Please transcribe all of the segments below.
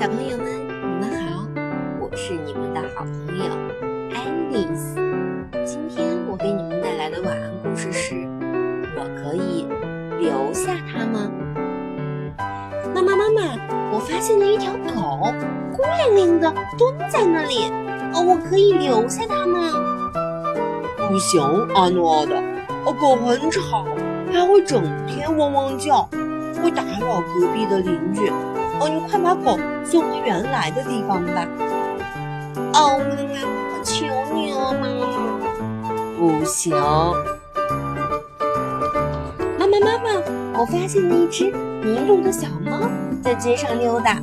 小朋友们，你们好，我是你们的好朋友爱丽丝。今天我给你们带来的晚安故事是：我可以留下它吗？妈妈，妈妈，我发现了一条狗，孤零零的蹲在那里。哦，我可以留下它吗？不行，阿诺的。哦，狗很吵，还会整天汪汪叫，会打扰隔壁的邻居。哦，你快把狗送回原来的地方吧。哦，妈妈，我求你了，妈妈。不行。妈妈，妈妈，我发现了一只迷路的小猫在街上溜达，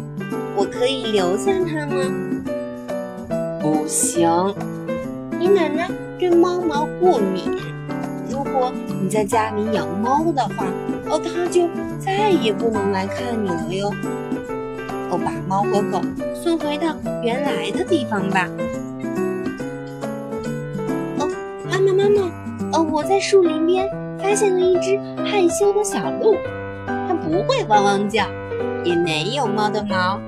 我可以留下它吗？不行。你奶奶对猫毛过敏，如果你在家里养猫的话，哦，它就再也不能来看你了哟。把猫和狗送回到原来的地方吧。哦，妈妈妈妈，哦，我在树林边发现了一只害羞的小鹿，它不会汪汪叫，也没有猫的毛，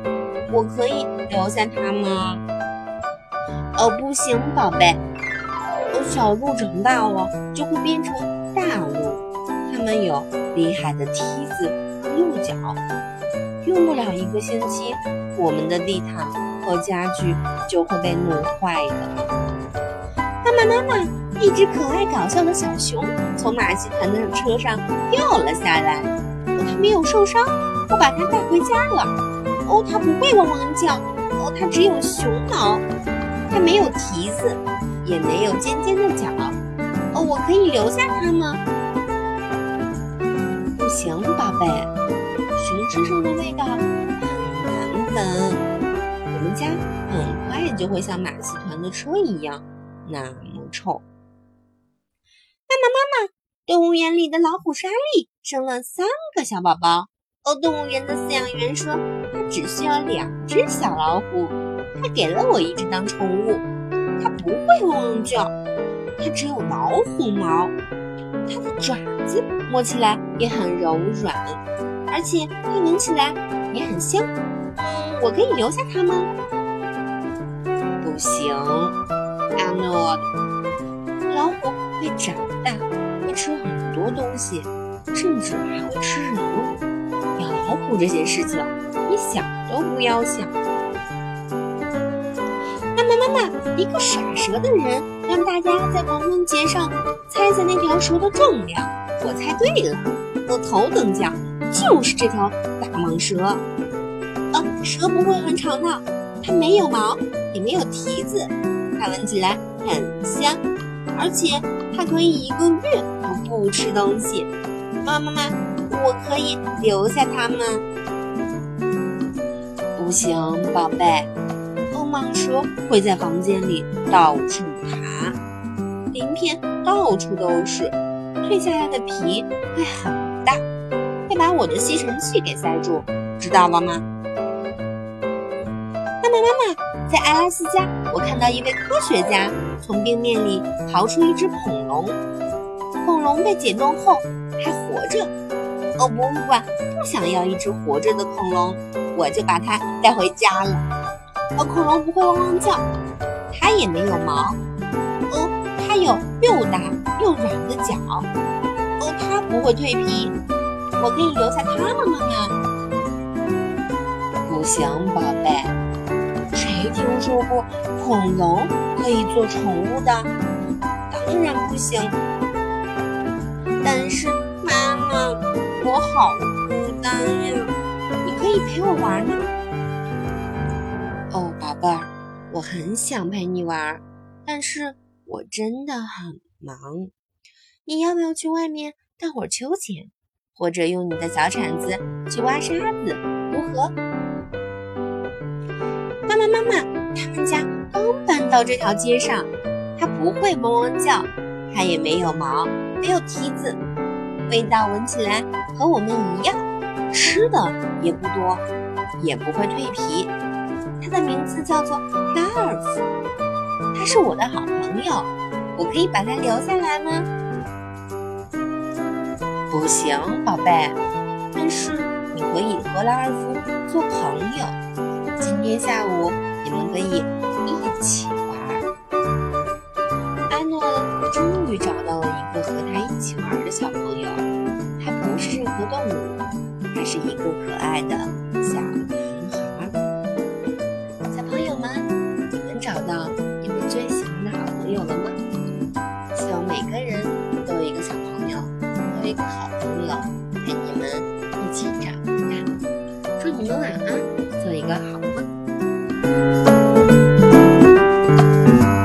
我可以留下它吗？哦，不行，宝贝。哦，小鹿长大了就会变成大鹿，它们有厉害的蹄子鹿角。用不了一个星期，我们的地毯和家具就会被弄坏的。妈妈，妈妈，一只可爱搞笑的小熊从马戏团的车上掉了下来。哦，它没有受伤，我把它带回家了。哦，它不会汪汪叫。哦，它只有熊毛，它没有蹄子，也没有尖尖的角。哦，我可以留下它吗？不行，宝贝。熊身上的味道很难闻，我们家很快就会像马戏团的车一样那么臭。妈妈，妈妈，动物园里的老虎莎莉生了三个小宝宝。哦，动物园的饲养员说，他只需要两只小老虎，他给了我一只当宠物。它不会汪汪叫，它只有老虎毛，它的爪子摸起来也很柔软。而且它闻起来也很香，嗯，我可以留下它吗？不行，阿诺。老虎会长大，会吃很多东西，甚至还会吃人。养老虎这件事情，你想都不要想。妈妈，妈妈，一个耍蛇的人让大家在狂欢节上猜猜那条蛇的重量，我猜对了，我头等奖。就是这条大蟒蛇，啊，蛇不会很吵闹，它没有毛，也没有蹄子，它闻起来很香，而且它可以一个月都不吃东西。妈妈妈，我可以留下它吗？不行，宝贝。哦，蟒蛇会在房间里到处爬，鳞片到处都是，蜕下来的皮会很大。把我的吸尘器给塞住，知道了吗？妈妈，妈妈，在阿拉斯加，我看到一位科学家从冰面里逃出一只恐龙，恐龙被解冻后还活着。哦，博物馆不想要一只活着的恐龙，我就把它带回家了。哦，恐龙不会汪汪叫，它也没有毛。哦，它有又大又软的脚。哦，它不会蜕皮。我可以留下它吗，妈妈？不行，宝贝。谁听说过恐龙可以做宠物的？当然不行。但是，妈妈，我好孤单呀！你可以陪我玩吗？哦，宝贝儿，我很想陪你玩，但是我真的很忙。你要不要去外面荡会儿秋千？或者用你的小铲子去挖沙子，如何？妈妈，妈妈，他们家刚搬到这条街上，它不会嗡嗡叫，它也没有毛，没有蹄子，味道闻起来和我们一样，吃的也不多，也不会蜕皮。它的名字叫做拉尔夫，它是我的好朋友，我可以把它留下来吗？不行，宝贝，但是你可以和拉尔夫做朋友。今天下午你们可以一起玩。安诺终于找到了一个和他一起玩的小朋友，他不是任何动物，他是一个可爱的好朋友，陪你们一起长大。祝你们晚安，做一个好梦。